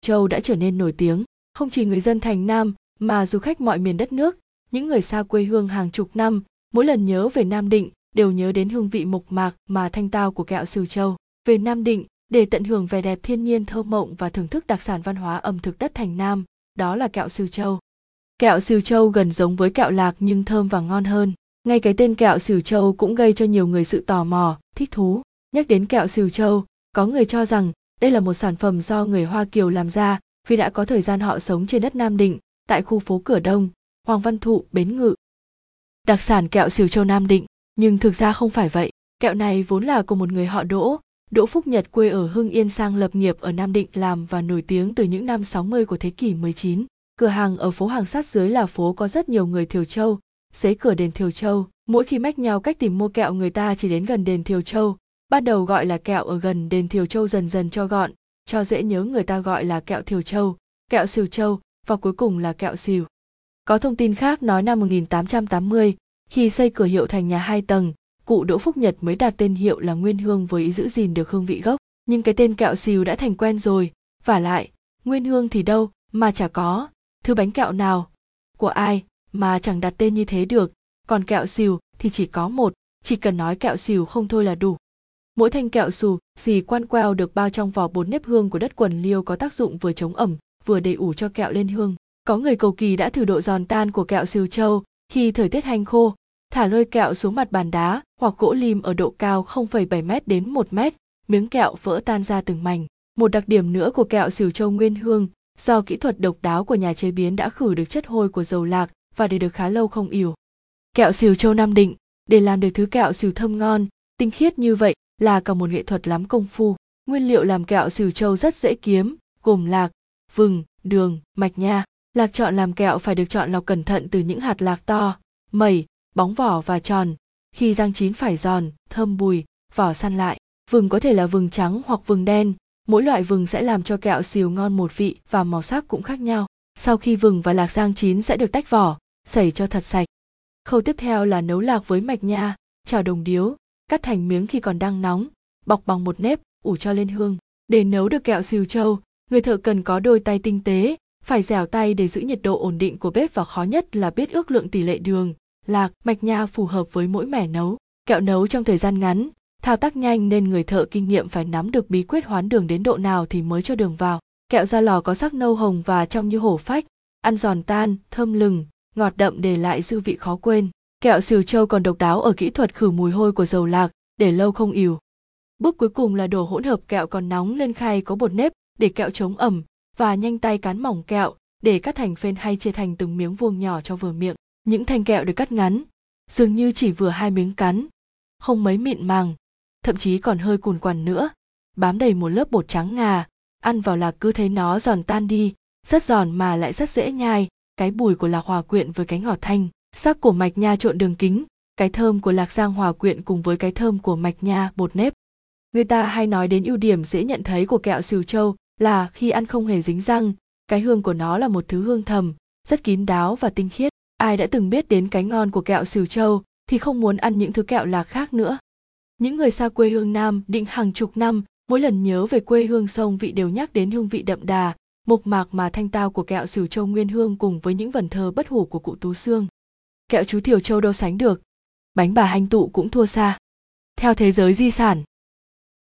Châu đã trở nên nổi tiếng, không chỉ người dân thành Nam mà du khách mọi miền đất nước, những người xa quê hương hàng chục năm, mỗi lần nhớ về Nam Định đều nhớ đến hương vị mộc mạc mà thanh tao của kẹo Sửu Châu. Về Nam Định, để tận hưởng vẻ đẹp thiên nhiên thơ mộng và thưởng thức đặc sản văn hóa ẩm thực đất thành Nam, đó là kẹo Sửu Châu. Kẹo Sửu Châu gần giống với kẹo lạc nhưng thơm và ngon hơn. Ngay cái tên kẹo Sửu Châu cũng gây cho nhiều người sự tò mò, thích thú. Nhắc đến kẹo Sửu Châu, có người cho rằng đây là một sản phẩm do người Hoa Kiều làm ra vì đã có thời gian họ sống trên đất Nam Định, tại khu phố Cửa Đông, Hoàng Văn Thụ, Bến Ngự. Đặc sản kẹo xỉu Châu Nam Định, nhưng thực ra không phải vậy. Kẹo này vốn là của một người họ Đỗ, Đỗ Phúc Nhật quê ở Hưng Yên sang lập nghiệp ở Nam Định làm và nổi tiếng từ những năm 60 của thế kỷ 19. Cửa hàng ở phố hàng sát dưới là phố có rất nhiều người Thiều Châu, xế cửa đền Thiều Châu. Mỗi khi mách nhau cách tìm mua kẹo người ta chỉ đến gần đền Thiều Châu. Ban đầu gọi là kẹo ở gần đền Thiều Châu dần dần cho gọn, cho dễ nhớ người ta gọi là kẹo Thiều Châu, kẹo siêu Châu và cuối cùng là kẹo Sìu. Có thông tin khác nói năm 1880, khi xây cửa hiệu thành nhà hai tầng, cụ Đỗ Phúc Nhật mới đặt tên hiệu là Nguyên Hương với ý giữ gìn được hương vị gốc. Nhưng cái tên kẹo xìu đã thành quen rồi, và lại, Nguyên Hương thì đâu mà chả có, thứ bánh kẹo nào, của ai mà chẳng đặt tên như thế được, còn kẹo xìu thì chỉ có một, chỉ cần nói kẹo xìu không thôi là đủ. Mỗi thanh kẹo xù, xì quan queo được bao trong vỏ bột nếp hương của đất quần liêu có tác dụng vừa chống ẩm, vừa đầy ủ cho kẹo lên hương. Có người cầu kỳ đã thử độ giòn tan của kẹo siêu châu khi thời tiết hanh khô, thả lôi kẹo xuống mặt bàn đá hoặc gỗ lim ở độ cao 0,7 m đến 1 m, miếng kẹo vỡ tan ra từng mảnh. Một đặc điểm nữa của kẹo xỉu châu nguyên hương, do kỹ thuật độc đáo của nhà chế biến đã khử được chất hôi của dầu lạc và để được khá lâu không ỉu. Kẹo xỉu châu Nam Định, để làm được thứ kẹo xỉu thơm ngon, tinh khiết như vậy là cả một nghệ thuật lắm công phu. Nguyên liệu làm kẹo xỉu châu rất dễ kiếm, gồm lạc, vừng, đường, mạch nha. Lạc chọn làm kẹo phải được chọn lọc cẩn thận từ những hạt lạc to, mẩy, bóng vỏ và tròn. Khi rang chín phải giòn thơm bùi vỏ săn lại. Vừng có thể là vừng trắng hoặc vừng đen. Mỗi loại vừng sẽ làm cho kẹo xìu ngon một vị và màu sắc cũng khác nhau. Sau khi vừng và lạc rang chín sẽ được tách vỏ sẩy cho thật sạch. Khâu tiếp theo là nấu lạc với mạch nha. Chảo đồng điếu cắt thành miếng khi còn đang nóng bọc bằng một nếp ủ cho lên hương để nấu được kẹo xìu trâu người thợ cần có đôi tay tinh tế phải dẻo tay để giữ nhiệt độ ổn định của bếp và khó nhất là biết ước lượng tỷ lệ đường lạc, mạch nha phù hợp với mỗi mẻ nấu. Kẹo nấu trong thời gian ngắn, thao tác nhanh nên người thợ kinh nghiệm phải nắm được bí quyết hoán đường đến độ nào thì mới cho đường vào. Kẹo ra lò có sắc nâu hồng và trong như hổ phách, ăn giòn tan, thơm lừng, ngọt đậm để lại dư vị khó quên. Kẹo siêu châu còn độc đáo ở kỹ thuật khử mùi hôi của dầu lạc, để lâu không ỉu. Bước cuối cùng là đổ hỗn hợp kẹo còn nóng lên khay có bột nếp để kẹo chống ẩm và nhanh tay cán mỏng kẹo để cắt thành phên hay chia thành từng miếng vuông nhỏ cho vừa miệng. Những thanh kẹo được cắt ngắn dường như chỉ vừa hai miếng cắn không mấy mịn màng thậm chí còn hơi cùn quằn nữa. Bám đầy một lớp bột trắng ngà ăn vào là cứ thấy nó giòn tan đi rất giòn mà lại rất dễ nhai. Cái bùi của lạc hòa quyện với cái ngọt thanh sắc của mạch nha trộn đường kính, cái thơm của lạc giang hòa quyện cùng với cái thơm của mạch nha bột nếp. Người ta hay nói đến ưu điểm dễ nhận thấy của kẹo xìu châu là khi ăn không hề dính răng, cái hương của nó là một thứ hương thầm, rất kín đáo và tinh khiết. Ai đã từng biết đến cái ngon của kẹo xìu châu thì không muốn ăn những thứ kẹo lạc khác nữa. Những người xa quê hương nam định hàng chục năm, mỗi lần nhớ về quê hương sông vị đều nhắc đến hương vị đậm đà, mộc mạc mà thanh tao của kẹo sửu châu nguyên hương cùng với những vần thơ bất hủ của cụ tú xương kẹo chú thiều châu đâu sánh được. Bánh bà hanh tụ cũng thua xa. Theo thế giới di sản